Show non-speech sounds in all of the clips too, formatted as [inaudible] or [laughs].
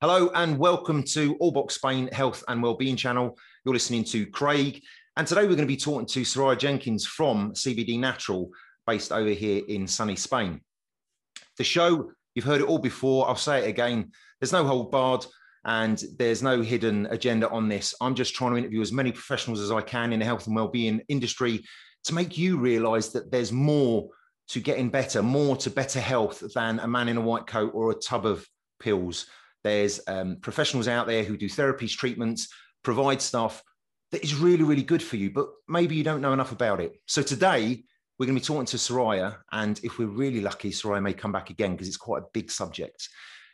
Hello and welcome to Allbox Spain Health and Wellbeing Channel. You're listening to Craig, and today we're going to be talking to Soraya Jenkins from CBD Natural, based over here in sunny Spain. The show, you've heard it all before. I'll say it again. There's no hold barred and there's no hidden agenda on this. I'm just trying to interview as many professionals as I can in the health and wellbeing industry to make you realize that there's more to getting better, more to better health than a man in a white coat or a tub of pills. There's um, professionals out there who do therapies, treatments, provide stuff that is really, really good for you, but maybe you don't know enough about it. So today, we're going to be talking to Soraya. And if we're really lucky, Soraya may come back again because it's quite a big subject.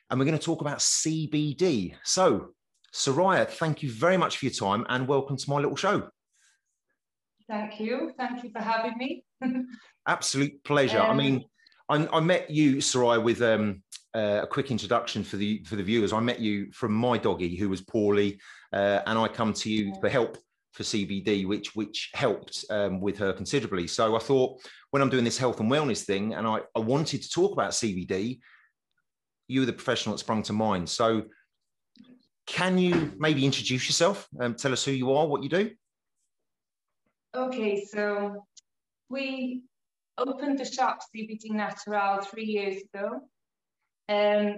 And we're going to talk about CBD. So, Soraya, thank you very much for your time and welcome to my little show. Thank you. Thank you for having me. [laughs] Absolute pleasure. Um, I mean, I, I, met you, Soraya, with um, uh, a quick introduction for the for the viewers. I met you from my doggy who was poorly, uh, and I come to you for help for CBD, which which helped um, with her considerably. So I thought when I'm doing this health and wellness thing, and I, I wanted to talk about CBD, you were the professional that sprung to mind. So can you maybe introduce yourself and tell us who you are, what you do? Okay, so we opened the shop CBD Natural three years ago. Um,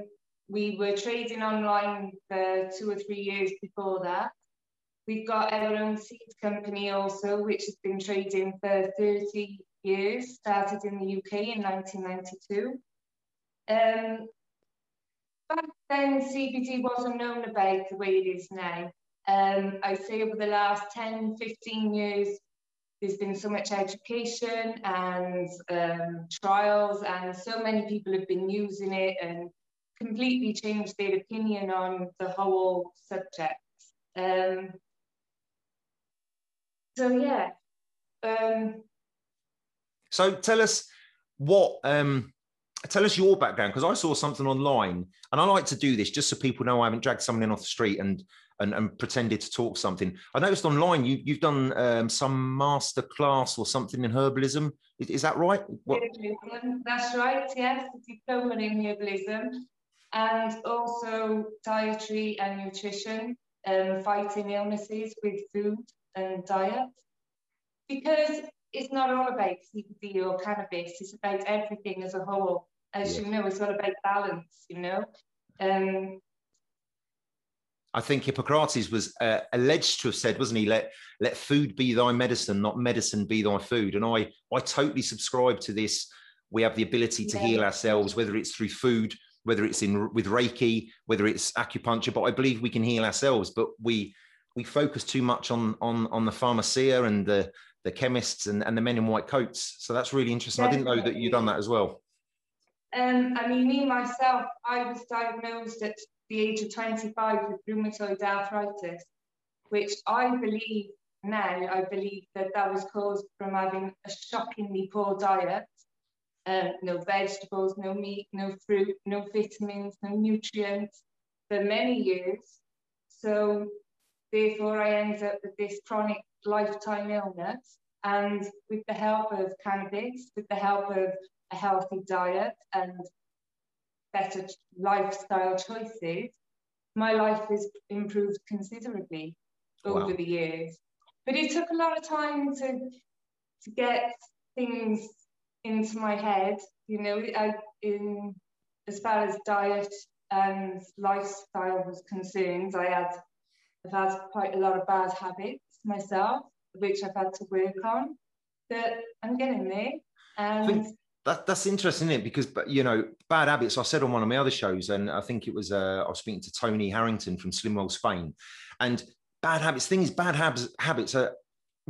we were trading online for two or three years before that. We've got our own seed company also, which has been trading for 30 years, started in the UK in 1992. Um, back then, CBD wasn't known about the way it is now. Um, I say over the last 10, 15 years, there's been so much education and um, trials, and so many people have been using it and completely changed their opinion on the whole subject. Um, so yeah. Um, so tell us what um, tell us your background because I saw something online and I like to do this just so people know I haven't dragged someone in off the street and and, and pretended to talk something. I noticed online you, you've done um, some master class or something in herbalism. Is, is that right? What? That's right, yes, diploma in herbalism and also dietary and nutrition, um, fighting illnesses with food and diet. Because it's not all about CBD or cannabis, it's about everything as a whole. As you know, it's all about balance, you know. Um, I think Hippocrates was uh, alleged to have said, wasn't he? Let let food be thy medicine, not medicine be thy food. And I I totally subscribe to this. We have the ability to yeah. heal ourselves, whether it's through food, whether it's in with Reiki, whether it's acupuncture. But I believe we can heal ourselves. But we we focus too much on on on the pharmacia and the the chemists and, and the men in white coats. So that's really interesting. Definitely. I didn't know that you'd done that as well. Um, I mean, me myself, I was diagnosed at the age of 25 with rheumatoid arthritis, which I believe now, I believe that that was caused from having a shockingly poor diet. Uh, no vegetables, no meat, no fruit, no vitamins, no nutrients for many years. So therefore I ended up with this chronic lifetime illness. And with the help of cannabis, with the help of a healthy diet and better lifestyle choices, my life has improved considerably over wow. the years. But it took a lot of time to to get things into my head. You know, I, in as far as diet and lifestyle was concerned, I had I've had quite a lot of bad habits myself, which I've had to work on. But I'm getting there. And that, that's interesting, isn't it? Because, you know, bad habits. I said on one of my other shows, and I think it was uh, I was speaking to Tony Harrington from Slimwell Spain, and bad habits. Things bad habits habits are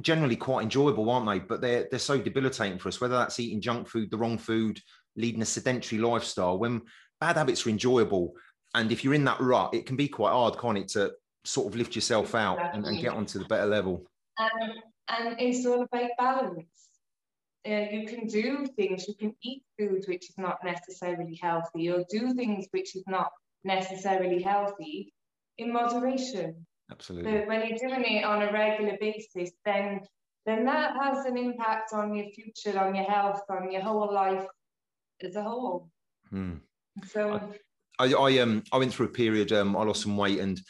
generally quite enjoyable, aren't they? But they're they're so debilitating for us. Whether that's eating junk food, the wrong food, leading a sedentary lifestyle. When bad habits are enjoyable, and if you're in that rut, it can be quite hard, can't it, to sort of lift yourself out and, and get onto the better level. Um, and it's all about balance uh, you can do things, you can eat food which is not necessarily healthy, or do things which is not necessarily healthy in moderation. Absolutely. But when you're doing it on a regular basis, then then that has an impact on your future, on your health, on your whole life as a whole. Hmm. So I, I um I went through a period. Um, I lost some weight and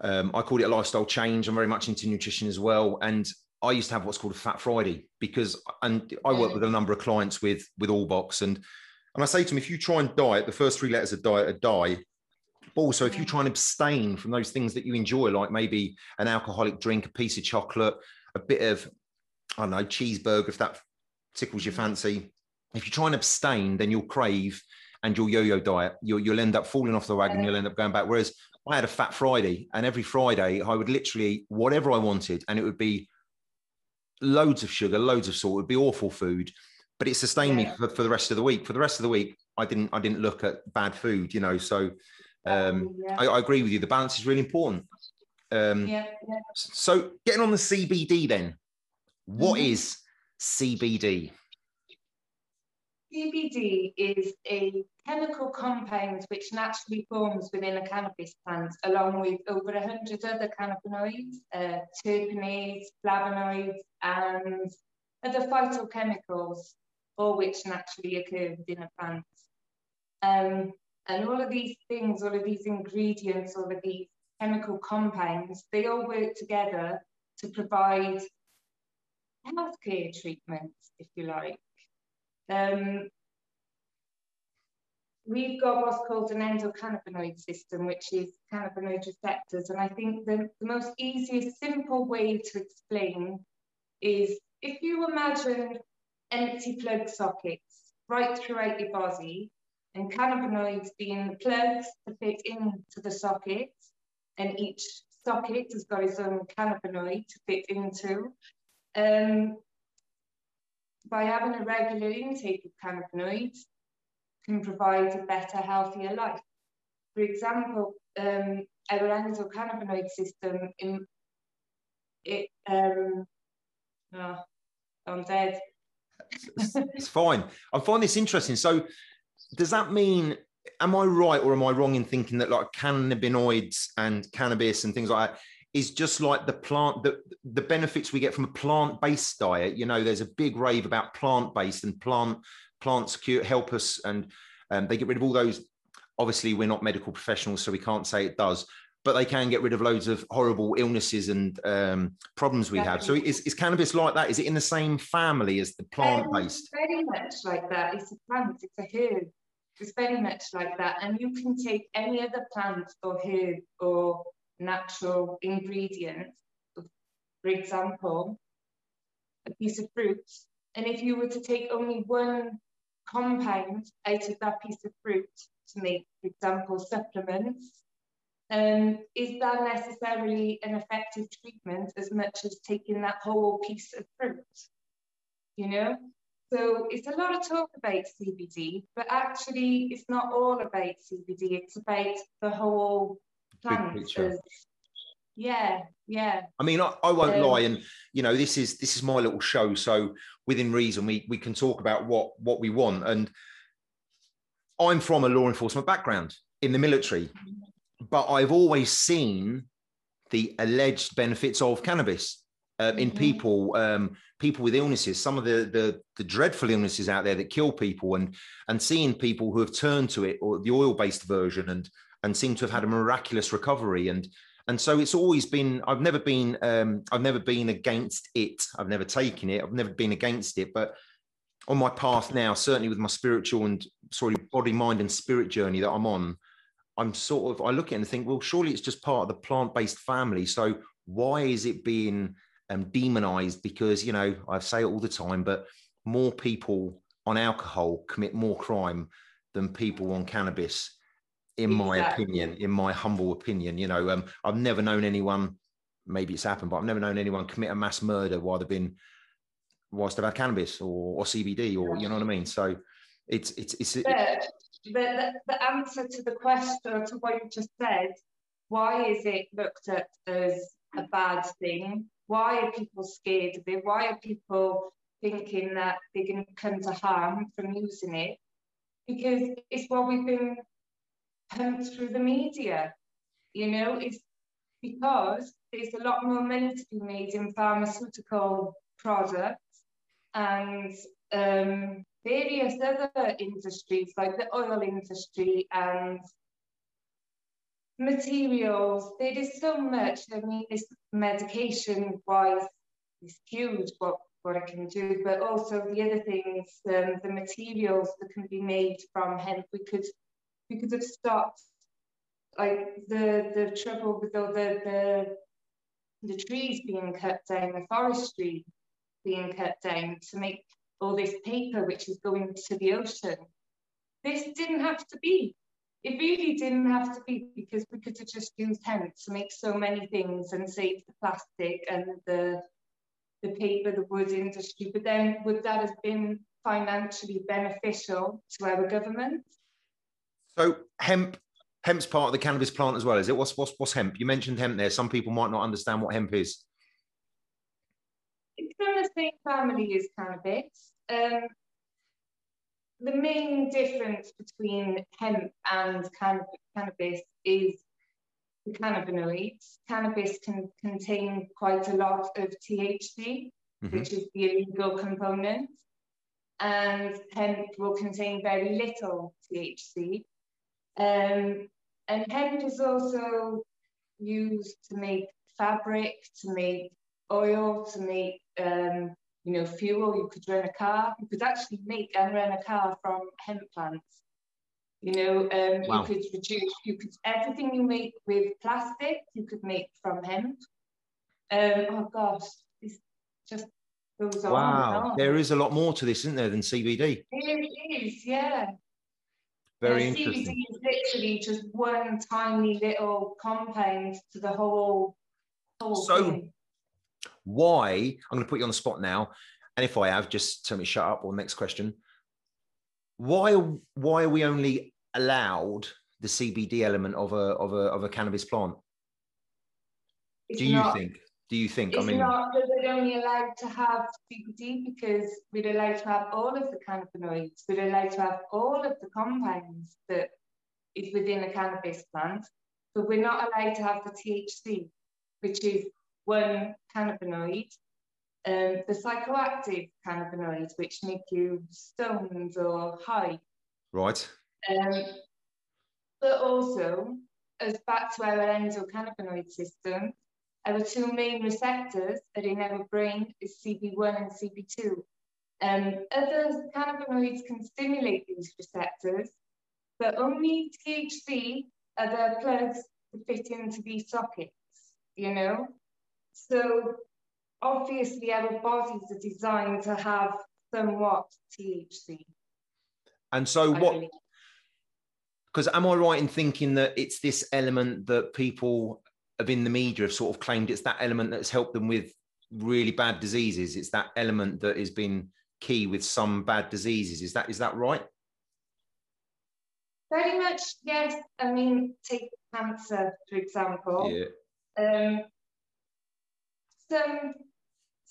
um, I called it a lifestyle change. I'm very much into nutrition as well, and I used to have what's called a Fat Friday because, and I work mm. with a number of clients with with Allbox, and and I say to them, if you try and diet, the first three letters of diet are die. But also, if you mm. try and abstain from those things that you enjoy, like maybe an alcoholic drink, a piece of chocolate, a bit of, I don't know, cheeseburger, if that tickles your mm. fancy, if you try and abstain, then you'll crave and you'll yo-yo diet. You'll, you'll end up falling off the wagon. You'll end up going back. Whereas I had a fat Friday, and every Friday I would literally eat whatever I wanted, and it would be loads of sugar, loads of salt. It would be awful food, but it sustained yeah. me for, for the rest of the week. For the rest of the week, I didn't I didn't look at bad food, you know. So um, yeah. I, I, agree with you. The balance is really important. Um, yeah, yeah. So getting on the CBD then, what mm-hmm. is CBD? CBD is a chemical compound which naturally forms within a cannabis plant, along with over 100 other cannabinoids, uh, terpenoids, flavonoids, and other phytochemicals, all which naturally occur within a plant. Um, and all of these things, all of these ingredients, all of these chemical compounds, they all work together to provide healthcare treatments, if you like. Um, we've got what's called an endocannabinoid system, which is cannabinoid receptors. And I think the, the most easiest, simple way to explain is if you imagine empty plug sockets right throughout your body, and cannabinoids being the plugs to fit into the socket, and each socket has got its own cannabinoid to fit into. Um, by having a regular intake of cannabinoids can provide a better, healthier life. For example, um, our endocannabinoid system, in, it, um, oh, I'm dead. it's, it's fine. I find this interesting. So, does that mean am I right or am I wrong in thinking that like cannabinoids and cannabis and things like that is just like the plant the the benefits we get from a plant-based diet. You know there's a big rave about plant-based and plant plants cure help us and um, they get rid of all those obviously we're not medical professionals so we can't say it does but they can get rid of loads of horrible illnesses and um, problems we have. So is, is cannabis like that? Is it in the same family as the plant-based? very much like that. It's a plant it's a herb. It's very much like that. And you can take any other plant or herb or natural ingredients, for example, a piece of fruit, and if you were to take only one compound out of that piece of fruit to make, for example, supplements, um, is that necessarily an effective treatment as much as taking that whole piece of fruit? You know? So it's a lot of talk about CBD, but actually it's not all about CBD, it's about the whole plans. Yeah, yeah. I mean, I, I won't um, lie, and you know, this is this is my little show. So within reason, we we can talk about what what we want. And I'm from a law enforcement background in the military, but I've always seen the alleged benefits of cannabis uh, in mm-hmm. people, um, people with illnesses, some of the, the, the dreadful illnesses out there that kill people, and and seeing people who have turned to it or the oil based version and and seem to have had a miraculous recovery. And and so it's always been. I've never been. Um, I've never been against it. I've never taken it. I've never been against it. But on my path now, certainly with my spiritual and sorry body, mind, and spirit journey that I'm on, I'm sort of I look at it and think, well, surely it's just part of the plant based family. So why is it being um, demonized? Because you know I say it all the time, but more people on alcohol commit more crime than people on cannabis in my opinion, in my humble opinion. You know, um, I've never known anyone, maybe it's happened, but I've never known anyone commit a mass murder while they've been, whilst they've had cannabis or, or CBD or, you know what I mean? So it's, it's, it's, the, the, the answer to the question, to what you just said, why is it looked at as a bad thing? Why are people scared of it? Why are people thinking that they're going to come to harm from using it? Because it's what we've been pumped through the media. You know, it's because there's a lot more money to be made in pharmaceutical products and um, various other industries like the oil industry and materials, there is so much. I mean, this medication wise is huge what, what it can do, but also the other things, um, the materials that can be made from hemp, we could could have stopped like the the trouble with all the the the trees being cut down, the forestry being cut down to make all this paper which is going to the ocean. This didn't have to be. It really didn't have to be because we could have just used hemp to make so many things and save the plastic and the the paper, the wood industry. But then would that have been financially beneficial to our government? So hemp hemp's part of the cannabis plant as well, is it? What's what's what's hemp? You mentioned hemp there. Some people might not understand what hemp is. It's from the same family as cannabis. Um, the main difference between hemp and cannabis is the cannabinoids. Cannabis can contain quite a lot of THC, mm-hmm. which is the illegal component, and hemp will contain very little THC. Um, and hemp is also used to make fabric, to make oil, to make um, you know fuel. You could run a car. You could actually make and run a car from hemp plants. You know, um, wow. you could reduce. You could everything you make with plastic. You could make from hemp. Um, oh gosh, this just goes on. Wow, there is a lot more to this, isn't there, than CBD? It is, yeah. Very interesting. CBD is literally just one tiny little compound to the whole. whole so, thing. why? I'm going to put you on the spot now, and if I have, just tell me shut up. Or next question. Why? Why are we only allowed the CBD element of a of a of a cannabis plant? It's Do you not, think? Do you think? It's I mean, not that we're only allowed to have CBD because we're allowed to have all of the cannabinoids. We're allowed to have all of the compounds that is within a cannabis plant, but we're not allowed to have the THC, which is one cannabinoid, um, the psychoactive cannabinoids, which make you stoned or high. Right. Um, but also, as back to our endocannabinoid system, our two main receptors are in our brain is CB1 and CB2. Um, other cannabinoids can stimulate these receptors, but only THC are the plugs to fit into these sockets, you know? So obviously our bodies are designed to have somewhat THC. And so what, because am I right in thinking that it's this element that people of in the media have sort of claimed it's that element that's helped them with really bad diseases. It's that element that has been key with some bad diseases. Is that is that right? Very much, yes. I mean, take cancer, for example. Yeah. Um, some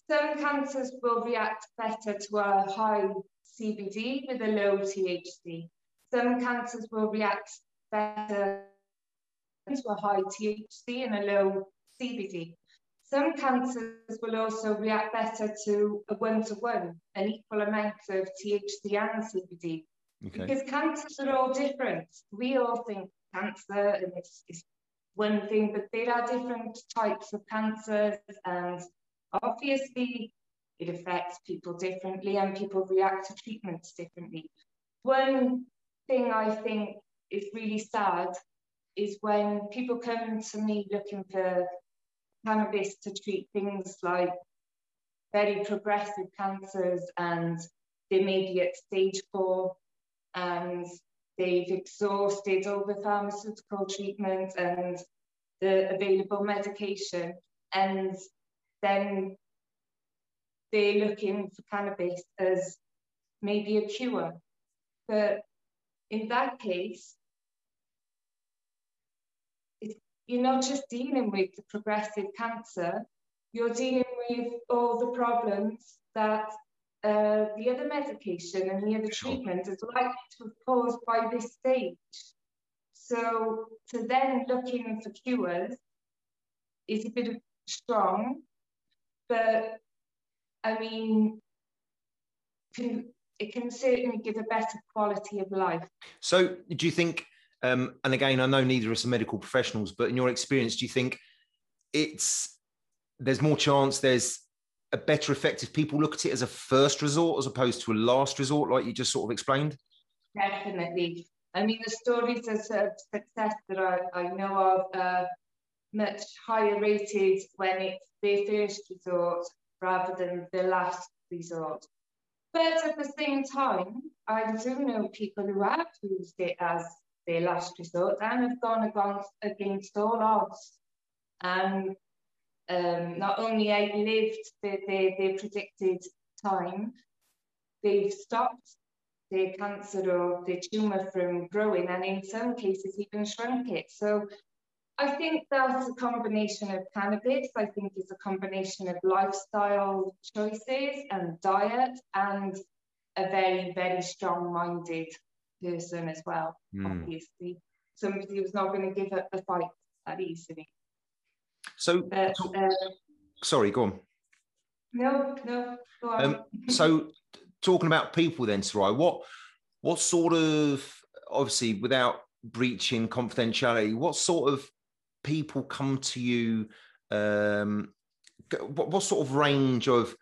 some cancers will react better to a high CBD with a low THC. Some cancers will react better to a high THC and a low CBD. Some cancers will also react better to a one-to-one, an equal amount of THC and CBD. Okay. Because cancers are all different. We all think cancer and it's, it's one thing, but there are different types of cancers and obviously it affects people differently and people react to treatments differently. One thing I think is really sad is when people come to me looking for cannabis to treat things like very progressive cancers and they may be at stage four and they've exhausted all the pharmaceutical treatment and the available medication and then they're looking for cannabis as maybe a cure. But in that case, you're not just dealing with the progressive cancer, you're dealing with all the problems that uh, the other medication and the other treatment is likely to have caused by this stage. So to then looking for cures is a bit of strong, but I mean, can, it can certainly give a better quality of life. So do you think Um, and again, I know neither of us are medical professionals, but in your experience, do you think it's there's more chance there's a better effect if people look at it as a first resort as opposed to a last resort, like you just sort of explained? Definitely. I mean, the stories of success that I, I know of are much higher rated when it's their first resort rather than the last resort. But at the same time, I do know people who have used it as their last resort and have gone against all odds and um, not only outlived the, the, the predicted time, they've stopped the cancer or the tumour from growing and in some cases even shrunk it. So I think that's a combination of cannabis. I think it's a combination of lifestyle choices and diet and a very, very strong minded person as well, mm. obviously. Somebody who's not going to give up the fight that easily. So, uh, uh, sorry, go on. No, no, go on. Um, so, talking about people then, Soraya, what what sort of obviously without breaching confidentiality, what sort of people come to you? Um, what, what sort of range of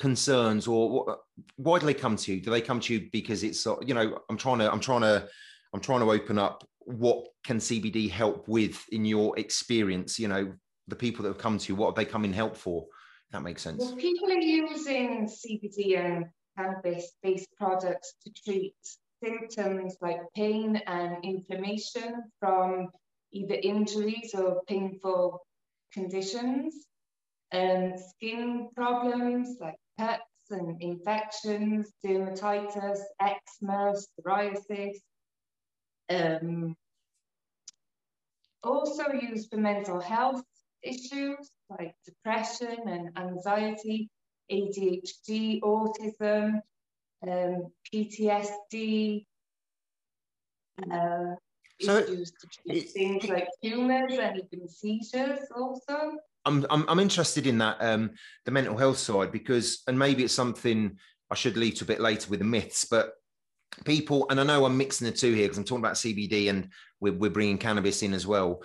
concerns, or why do they come to you? Do they come to you because it's uh, you know I'm trying to I'm trying to I'm trying to open up what can CBD help with in your experience? You know, the people that have come to you, what have they come in help for? That makes sense. Well, people are using CBD and cannabis-based products to treat symptoms like pain and inflammation from either injuries or painful conditions, and skin problems like cuts and infections, dermatitis, eczema, psoriasis. Um, also used for mental health issues like depression and anxiety, ADHD, autism, um, PTSD, uh, so issues it, things like tumors and even seizures also. I'm, I'm, I'm interested in that, um, the mental health side, because, and maybe it's something I should leave to a bit later with the myths, but people, and I know I'm mixing the two here because I'm talking about CBD and we're, we're bringing cannabis in as well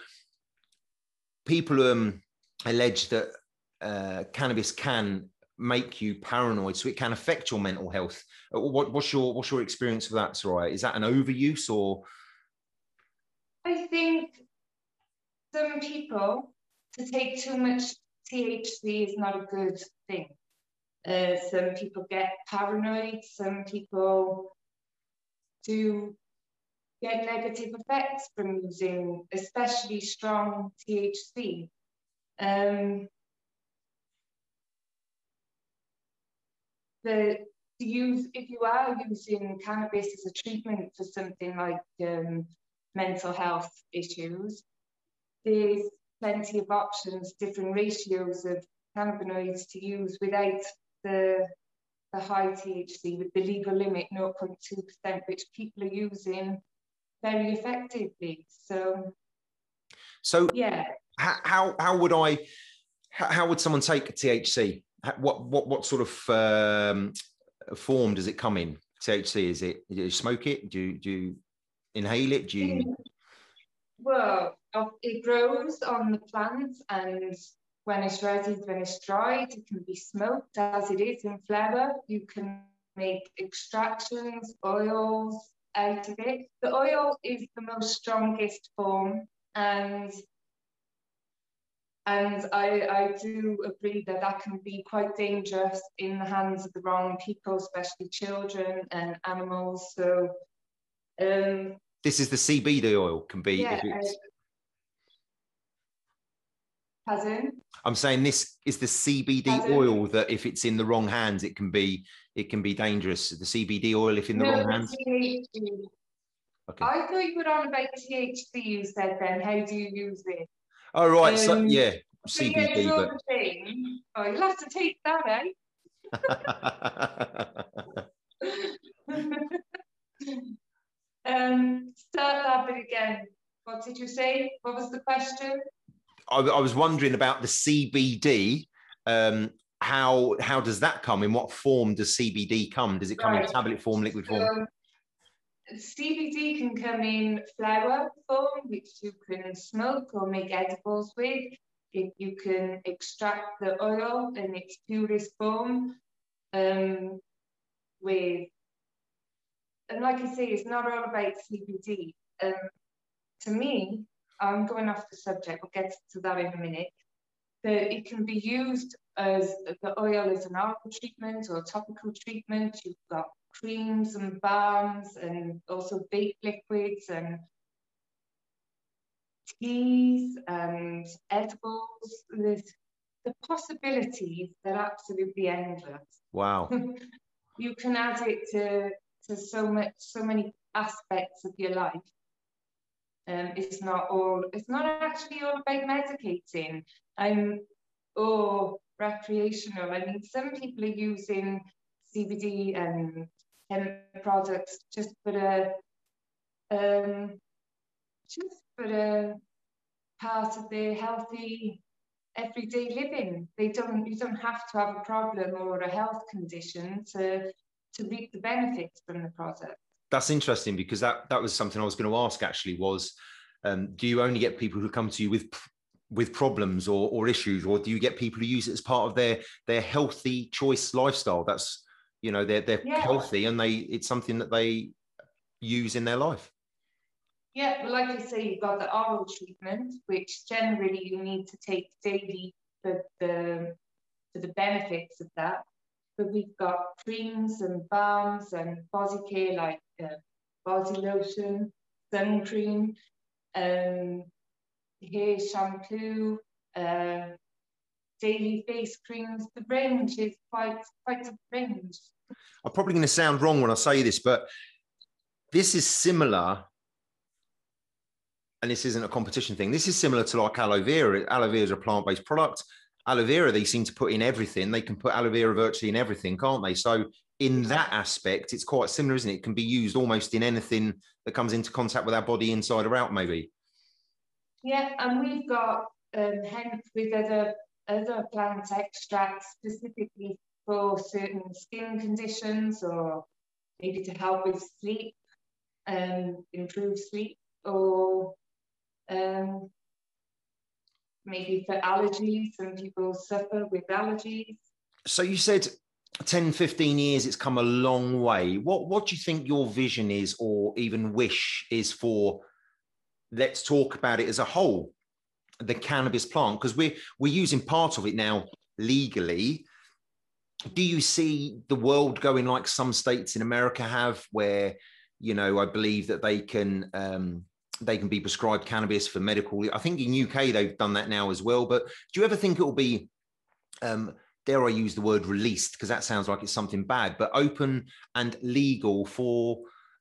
people um, allege that uh, cannabis can make you paranoid, so it can affect your mental health. Uh, what, what's your what's your experience of that, Soraya? Is that an overuse or? I think some people to take too much THC is not a good thing. Uh, some people get paranoid. Some people do get negative effects from using especially strong THC. Um, the use if you are using cannabis as a treatment for something like um, mental health issues, there's plenty of options, different ratios of cannabinoids to use without the the high THC with the legal limit 0.2%, which people are using very effectively. So, so yeah. How how would I? How would someone take THC? What what what sort of um, form does it come in? THC is it? Do you smoke it? Do you, do you inhale it? Do you? Well, it grows on the plant, and when it's ready, when it's dried, it can be smoked as it is in flower. You can make extractions, oils, out of it. The oil is the most strongest form and and I, I do agree that that can be quite dangerous in the hands of the wrong people, especially children and animals. So, um, this is the CBD oil can be. Yeah, uh, I'm saying this is the CBD oil that if it's in the wrong hands, it can be it can be dangerous. The CBD oil, if in the no, wrong hands. THC. Okay. I thought you were on about THC. You said then. How do you use it? Oh right, um, so yeah, CBD. But... thing. Oh, you'll have to take that, eh? [laughs] [laughs] [laughs] um, start that bit again. What did you say? What was the question? I, I was wondering about the CBD. Um, how how does that come? In what form does CBD come? Does it come right. in tablet form, liquid form? CBD can come in flower form, which you can smoke or make edibles with. If you can extract the oil in its purest form um, with, and like I say, it's not all about CBD. Um, to me, I'm going off the subject, we'll get to that in a minute, but it can be used as the oil as an oral treatment or topical treatment. You've got creams and balms and also baked liquids and teas and edibles. There's, the possibilities are absolutely endless. Wow. [laughs] you can add it to, to so much so many aspects of your life. Um, it's not all it's not actually all about medicating um, or recreational. I mean some people are using CBD and hemp products just for a um, just for a part of their healthy everyday living. They don't you don't have to have a problem or a health condition to to reap the benefits from the product. That's interesting because that that was something I was going to ask actually was um, do you only get people who come to you with with problems or, or issues or do you get people who use it as part of their their healthy choice lifestyle that's you know they're they're yeah. healthy and they it's something that they use in their life yeah well like i say you've got the oral treatment which generally you need to take daily for the for the benefits of that but we've got creams and balms and body care like uh, body lotion sun cream um hair shampoo uh, daily face creams the range is quite quite a range I'm probably going to sound wrong when I say this, but this is similar. And this isn't a competition thing. This is similar to like aloe vera. Aloe vera is a plant based product. Aloe vera, they seem to put in everything. They can put aloe vera virtually in everything, can't they? So, in that aspect, it's quite similar, isn't it? It can be used almost in anything that comes into contact with our body, inside or out, maybe. Yeah, and we've got um, hemp with other other plant extracts specifically for certain skin conditions or maybe to help with sleep, um, improve sleep, or um, maybe for allergies. Some people suffer with allergies. So you said 10, 15 years, it's come a long way. What, what do you think your vision is, or even wish is for? Let's talk about it as a whole, the cannabis plant, because we're we're using part of it now legally do you see the world going like some states in America have, where you know I believe that they can um, they can be prescribed cannabis for medical? I think in UK they've done that now as well. But do you ever think it will be? Um, dare I use the word released because that sounds like it's something bad, but open and legal for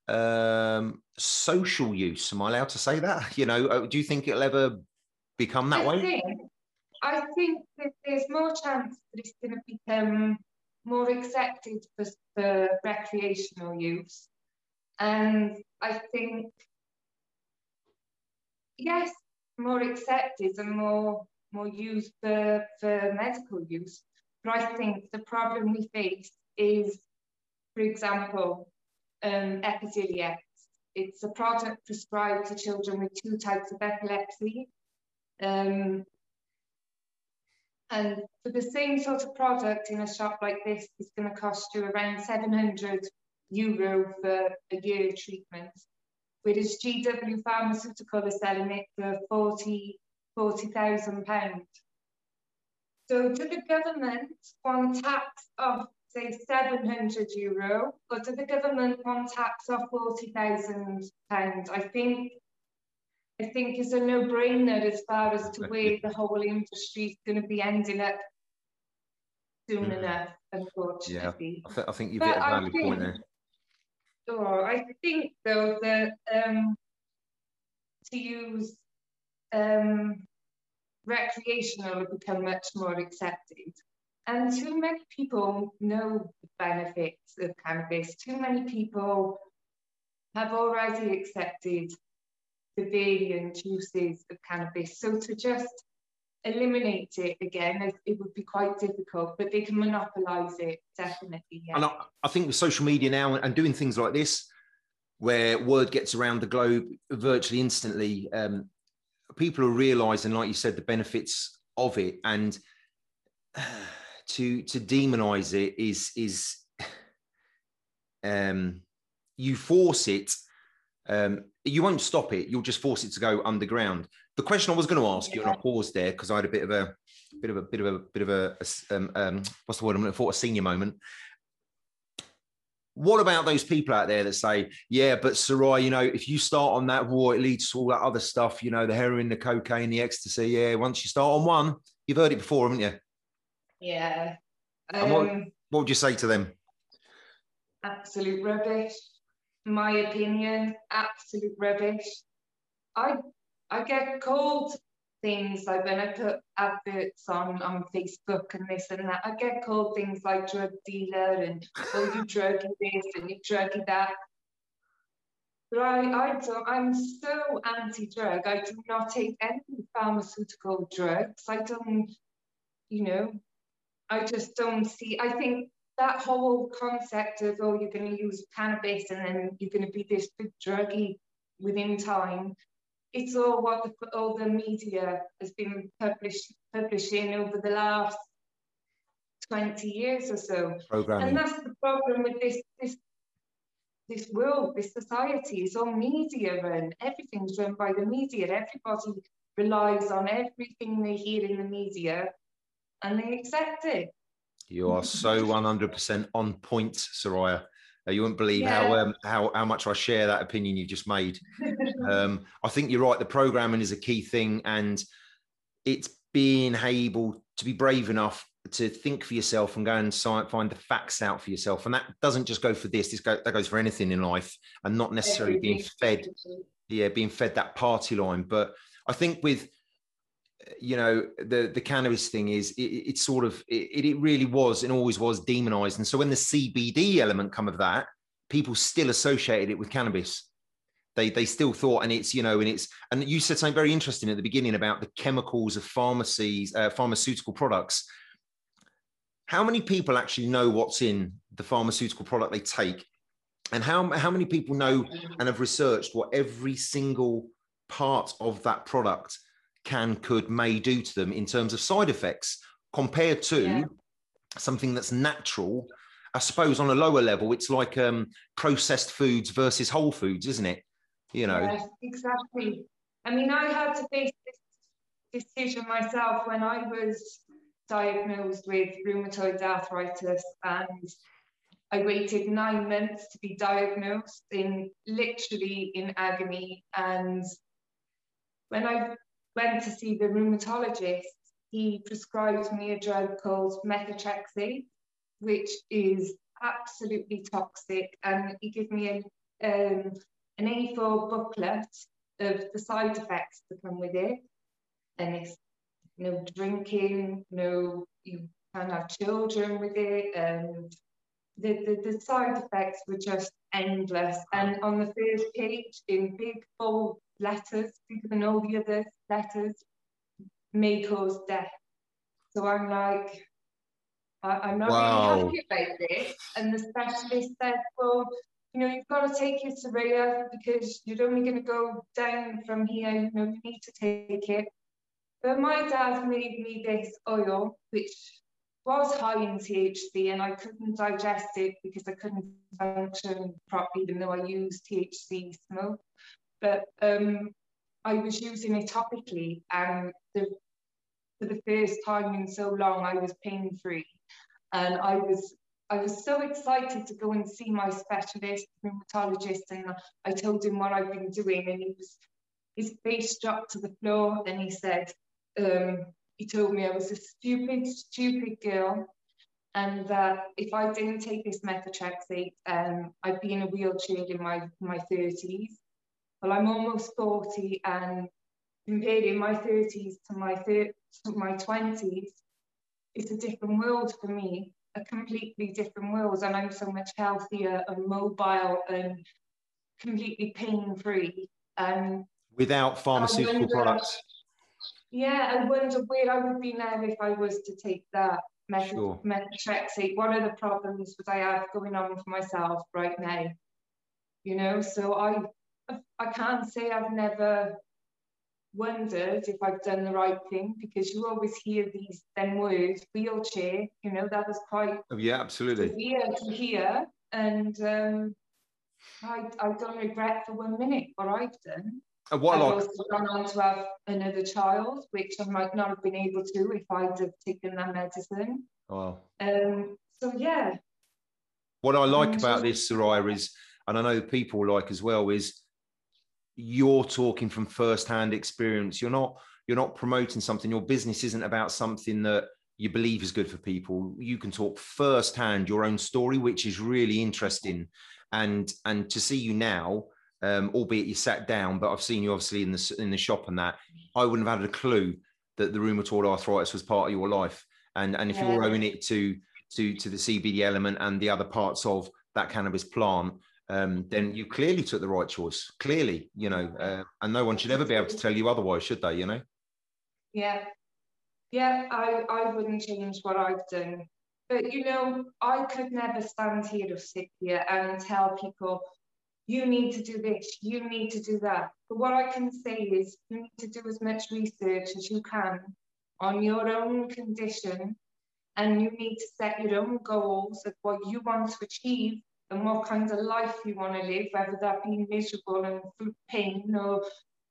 um, social use. Am I allowed to say that? [laughs] You know, uh, do you think it'll ever become that I way? Think, I think that there's more chance that it's going to become more accepted for, for recreational use. And I think, yes, more accepted and more more used for, for medical use. But I think the problem we face is, for example, um, Epidiolex. It's a product prescribed to children with two types of epilepsy. Um, and for the same sort of product in a shop like this, it's going to cost you around 700 euro for a year treatment. Whereas GW Pharmaceutical is selling it for 40, 40,000 pounds. So do the government want tax of say 700 euro, or do the government want tax of 40,000 pounds? I think I think is a no-brainer as far as to where the whole industry is going to be ending up soon mm. enough, unfortunately. Yeah, I, th- I think you've hit a valid point there. Oh, I think though that um, to use um, recreational will become much more accepted. And too many people know the benefits of cannabis. Too many people have already accepted the variant uses of cannabis. So to just eliminate it again, it, it would be quite difficult, but they can monopolise it definitely. Yeah. And I, I, think with social media now and doing things like this, where word gets around the globe virtually instantly. Um, people are realizing, like you said, the benefits of it, and [sighs] to to demonize it is is [sighs] um, you force it. Um, you won't stop it. You'll just force it to go underground. The question I was going to ask yeah. you, and I paused there because I had a bit of a bit of a bit of a bit of a, um, um, what's the word I'm looking for? A senior moment. What about those people out there that say, yeah, but Soraya, you know, if you start on that war, it leads to all that other stuff, you know, the heroin, the cocaine, the ecstasy. Yeah, once you start on one, you've heard it before, haven't you? Yeah. Um, what, what would you say to them? Absolute rubbish. My opinion, absolute rubbish. I I get called things like when I put adverts on on Facebook and this and that, I get called things like drug dealer and oh you druggy [laughs] this and you druggy that. But I, I don't, I'm so anti-drug. I do not take any pharmaceutical drugs. I don't, you know, I just don't see. I think that whole concept of oh you're going to use cannabis and then you're going to be this big druggy within time it's all what the, all the media has been published, publishing over the last 20 years or so. And that's the problem with this, this, this world, this society. It's all media run. Everything's run by the media. Everybody relies on everything they hear in the media and they accept it. You are so 100% on point, Soraya. You wouldn't believe yeah. how, um, how how much I share that opinion you just made. [laughs] um, I think you're right. The programming is a key thing, and it's being able to be brave enough to think for yourself and go and find the facts out for yourself. And that doesn't just go for this. This go, that goes for anything in life, and not necessarily being fed, yeah, being fed that party line. But I think with you know the the cannabis thing is it, it's sort of it, it really was and always was demonized. And so when the cbd element come of that people still associated it with cannabis. They they still thought and it's you know and it's and you said something very interesting at the beginning about the chemicals of pharmacies uh, pharmaceutical products. How many people actually know what's in the pharmaceutical product they take? And how how many people know and have researched what every single part of that product can, could, may do to them in terms of side effects compared to yeah. something that's natural. I suppose on a lower level, it's like um, processed foods versus whole foods, isn't it? You know. Yes, exactly. I mean, I had to face this decision myself when I was diagnosed with rheumatoid arthritis and I waited nine months to be diagnosed in literally in agony. And when I went to see the rheumatologist, he prescribed me a drug called methotrexate, which is absolutely toxic. And he gave me a, um, an A4 booklet of the side effects that come with it. And it's no drinking, no, you can't have children with it. And the, the, the side effects were just endless. And on the first page, in big bold letters, bigger than all the other letters, may cause death. So I'm like, I, am not wow. really happy about this. And the specialist said, well, you know, you've got to take your Soraya because you're only going to go down from here. You know, you need to take it. But my dad made me this oil, which was high in THC, and I couldn't digest it because I couldn't function properly, even though I used THC smoke but um, I was using it topically and the, for the first time in so long I was pain free and I was I was so excited to go and see my specialist rheumatologist and I told him what I've been doing and he was his face dropped to the floor. And he said um, he told me I was a stupid stupid girl and that if I didn't take this methotrexate um, I'd be in a wheelchair in my my 30s well, I'm almost 40 and comparing my 30s to my, to my 20s, it's a different world for me, a completely different world. And I'm so much healthier and mobile and completely pain free. And um, without pharmaceutical wonder, products. Yeah, I wonder where I would be now if I was to take that method, sure. methotrexate. What are the problems would I have going on for myself right now? you know. So I I can't say I've never wondered if I've done the right thing because you always hear these then words wheelchair. You know that was quite oh, yeah, absolutely severe to hear, and um, I I don't regret for one minute what I've done. And what I've like, also gone on to have another child, which I might not have been able to if I'd have taken that medicine. wow. Um, so yeah, What I like Mm, about this, Soraya, is, and I know people like as well, is you're talking from first-hand experience. You're not you're not promoting something. Your business isn't about something that you believe is good for people. You can talk first-hand your own story, which is really interesting. And and to see you now, um, albeit you sat down, but I've seen you obviously in the in the shop and that, I wouldn't have had a clue that the rheumatoid arthritis was part of your life. And and if Yeah. you're owing it to to to the CBD element and the other parts of that cannabis plant, um, then you clearly took the right choice. Clearly, you know, uh, and no one should ever be able to tell you otherwise, should they? You know. yeah, yeah. I I wouldn't change what I've done, but you know, I could never stand here or sit here and tell people. You need to do this, you need to do that. But what I can say is you need to do as much research as you can on your own condition and you need to set your own goals of what you want to achieve and what kind of life you want to live, whether that be miserable and through pain or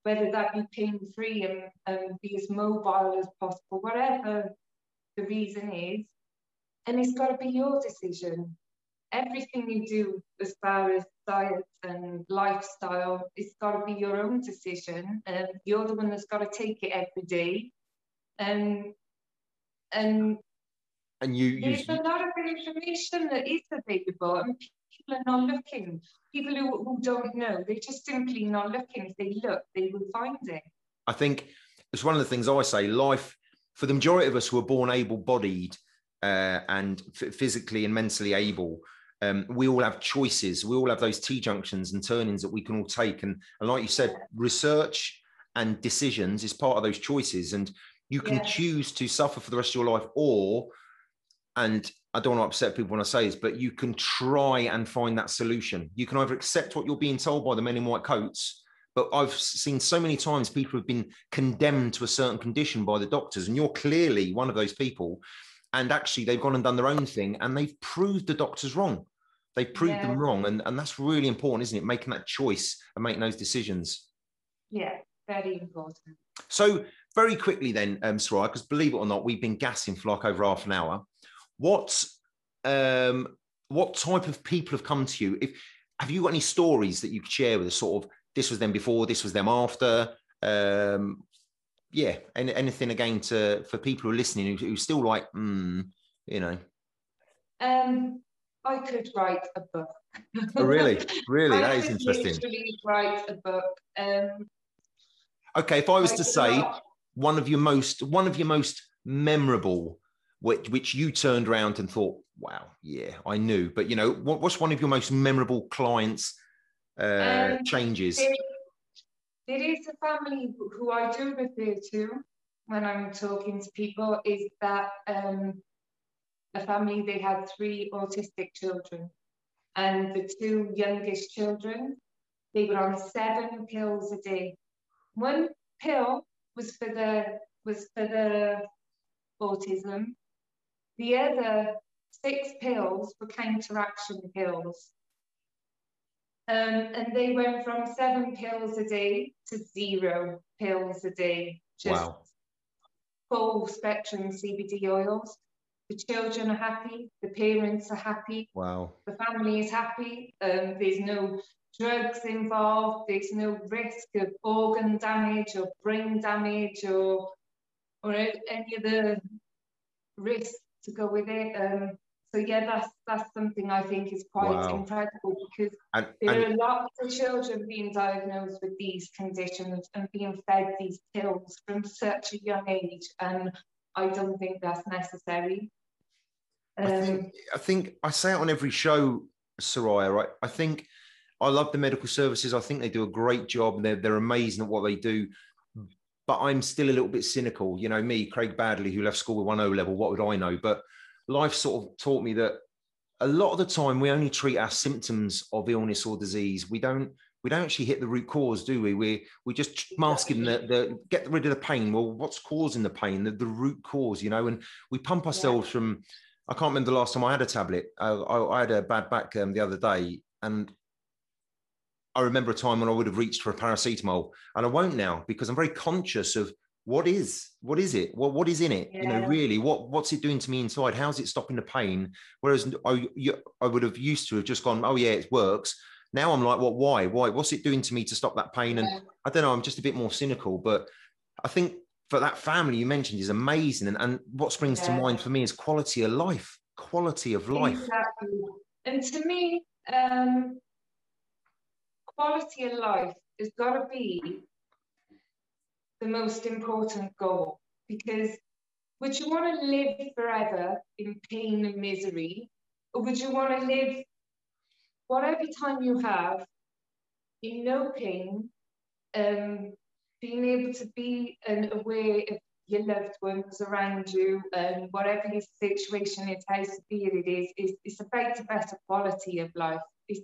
whether that be pain free and, and be as mobile as possible, whatever the reason is. And it's got to be your decision. Everything you do as far as diet and lifestyle, it's got to be your own decision. And you're the one that's got to take it every day. And and And you, you, there's a lot of information that is available, and people are not looking. People who, who don't know, they're just simply not looking. If they look, they will find it. I think it's one of the things I say. Life for the majority of us who are born able-bodied uh, and f- physically and mentally able, um, we all have choices. We all have those T junctions and turnings that we can all take. And, and like you said, research and decisions is part of those choices. And you can Yeah. choose to suffer for the rest of your life, or, and I don't want to upset people when I say this, but you can try and find that solution. You can either accept what you're being told by the men in white coats, but I've seen so many times people have been condemned to a certain condition by the doctors, and you're clearly one of those people. And actually, they've gone and done their own thing, and they've proved the doctors wrong. They've proved Yeah. them wrong, and, and that's really important, isn't it? Making that choice and making those decisions. Yeah, very important. So, very quickly then, um, Soraya, because believe it or not, we've been gassing for like over half an hour. What um, what type of people have come to you? If have you got any stories that you could share with us? Sort of, this was them before, this was them after. Um, yeah, any, anything again to for people who are listening who, who still like, mm, you know. Um, I could write a book. Oh, really, really, [laughs] I that is interesting. write a book. Um, Okay, if I was like to say lot. one of your most one of your most memorable which which you turned around and thought wow yeah i knew but you know what, what's one of your most memorable clients uh Um, changes There, there is a family who I do refer to when I'm talking to people is that um, a family they had three autistic children, and the two youngest children they were on seven pills a day. One pill was for the was for the autism. The other six pills were counteraction pills. Um, and they went from seven pills a day to zero pills a day. Just wow full spectrum CBD oils. The children are happy, the parents are happy, wow the family is happy. Um, there's no drugs involved. There's no risk of organ damage or brain damage or or any other the risks to go with it. Um, so yeah, that's that's something I think is quite Wow. incredible because and, there and are lots of children being diagnosed with these conditions and being fed these pills from such a young age, and I don't think that's necessary. I think, Um, I think I say it on every show, Soraya, right? I think I love the medical services. I think they do a great job. They're, they're amazing at what they do. But I'm still a little bit cynical. You know, me, Craig Badley, who left school with one O level, what would I know? But life sort of taught me that a lot of the time we only treat our symptoms of illness or disease. We don't we don't actually hit the root cause, do we? We we just masking the, the get rid of the pain. Well, what's causing the pain? The, the root cause, you know, and we pump ourselves yeah. from. I can't remember the last time I had a tablet. I, I, I had a bad back um, the other day, and I remember a time when I would have reached for a paracetamol, and I won't now because I'm very conscious of what is what is it what what is in it yeah. you know really what what's it doing to me inside how's it stopping the pain whereas I, I would have used to have just gone oh yeah it works now I'm like, what? Why? Why? What's it doing to me to stop that pain? And I don't know. I'm just a bit more cynical, but I think for that family you mentioned is amazing. And, and what springs yeah. to mind for me is quality of life. Quality of life. Exactly. And to me, um, quality of life has got to be the most important goal because would you want to live forever in pain and misery or would you want to live whatever time you have, in no pain, um, being able to be and aware of your loved ones around you and whatever your situation is, how severe it is, is it's about a better quality of life. It's,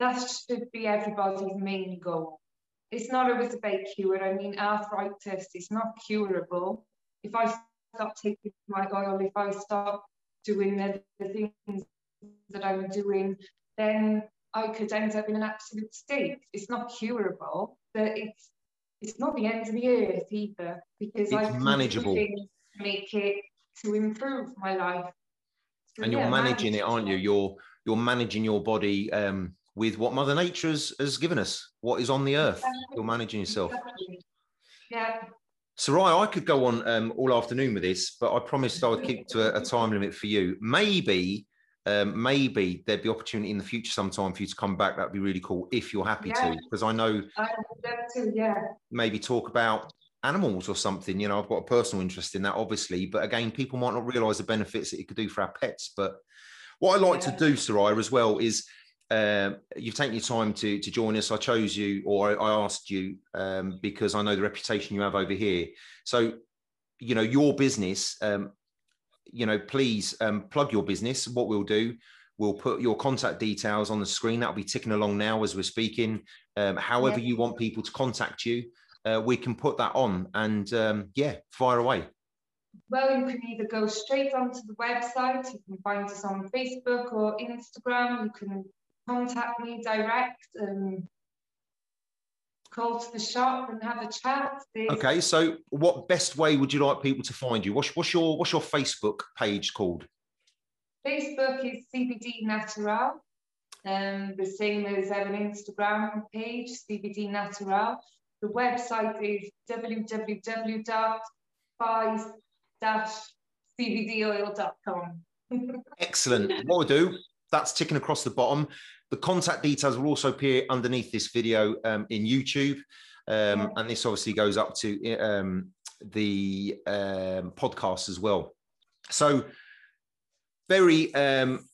that should be everybody's main goal. It's not always about cure. I mean, arthritis is not curable. If I stop taking my oil, if I stop doing the, the things that I'm doing, then I could end up in an absolute state. It's not curable, but it's it's not the end of the earth either because it's I manageable. Make it to improve my life. So, and you're yeah, managing it, aren't you? You're you're managing your body um, with what Mother Nature has, has given us, what is on the earth. You're managing yourself. Yeah. Soraya, I could go on um, all afternoon with this, but I promised I would keep to a, a time limit for you. Maybe um, maybe there'd be opportunity in the future sometime for you to come back. That'd be really cool if you're happy yeah. to, because I know I to, yeah. maybe talk about animals or something. You know, I've got a personal interest in that, obviously, but again, people might not realise the benefits that it could do for our pets. But what I like yeah. to do, Soraya, as well, is um, you've taken your time to to join us. I chose you, or I, asked you, um, because I know the reputation you have over here. So, you know, your business. Um, you know, please um, plug your business. What we'll do, we'll put your contact details on the screen. That'll be ticking along now as we're speaking. Um, however, yeah. you want people to contact you, uh, we can put that on and um, yeah, fire away. Well, you can either go straight onto the website, you can find us on Facebook or Instagram, you can contact me direct. and call to the shop and have a chat. There's... Okay, so what best way would you like people to find you? What's, what's your what's your Facebook page called? Facebook is CBD Natural, um, the same as an Instagram page, CBD Natural. The website is www.spice-cbdoil.com. [laughs] Excellent. What we'll do, that's ticking across the bottom. The contact details will also appear underneath this video um, in YouTube. Um. And this obviously goes up to um, the um, podcast as well. So, very, um,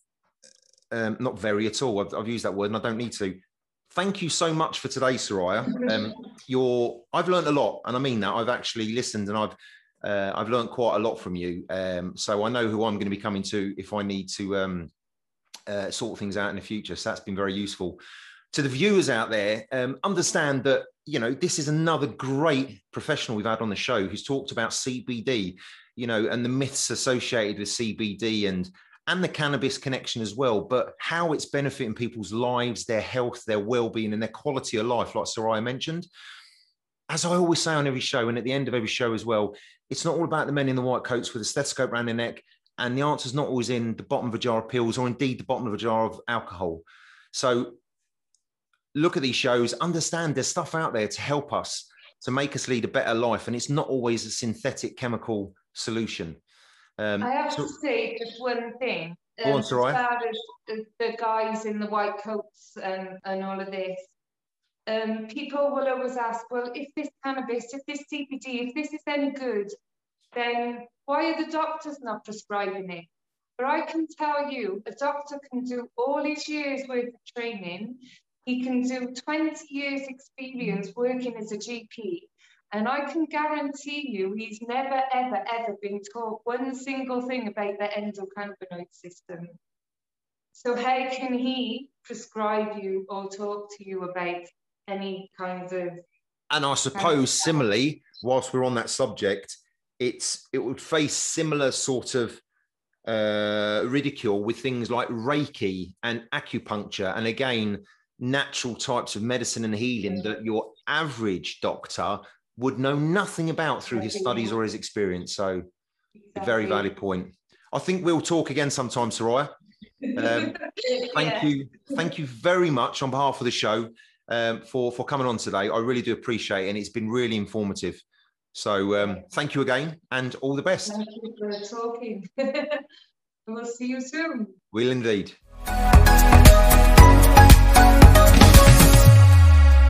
um, not very at all. I've, I've, used that word and I don't need to. Thank you so much for today, Soraya. Um, you're, I've learned a lot, and I mean that. I've actually listened and I've uh, I've learned quite a lot from you. Um, so I know who I'm going to be coming to if I need to um, uh, sort things out in the future. So that's been very useful. To the viewers out there, um, understand that you know this is another great professional we've had on the show who's talked about CBD, you know, and the myths associated with CBD and and the cannabis connection as well, but how it's benefiting people's lives, their health, their well-being, and their quality of life, like Soraya mentioned. As I always say on every show, and at the end of every show as well, it's not all about the men in the white coats with a stethoscope around their neck and the answer is not always in the bottom of a jar of pills or indeed the bottom of a jar of alcohol. So look at these shows, understand there's stuff out there to help us to make us lead a better life. And it's not always a synthetic chemical solution. Um, I have so, to say just one thing. Um, on, as the, the, guys in the white coats and, and all of this, um, people will always ask, well, if this cannabis, if this CBD, if this is any good, then why are the doctors not prescribing it? But I can tell you, a doctor can do all his years worth of training. He can do 20 years experience working as a GP. And I can guarantee you he's never, ever, ever been taught one single thing about the endocannabinoid system. So how can he prescribe you or talk to you about any kinds of and I suppose similarly, whilst we're on that subject, it's it would face similar sort of uh, ridicule with things like Reiki and acupuncture, and again, natural types of medicine and healing that your average doctor would know nothing about through his studies or his experience. So, a very valid point. I think we'll talk again sometime, Soraya. Um, [laughs] thank yeah. you, thank you very much on behalf of the show um, for for coming on today. I really do appreciate it, and it's been really informative. So um, thank you again, and all the best. Thank you for talking. [laughs] we'll see you soon. We'll indeed.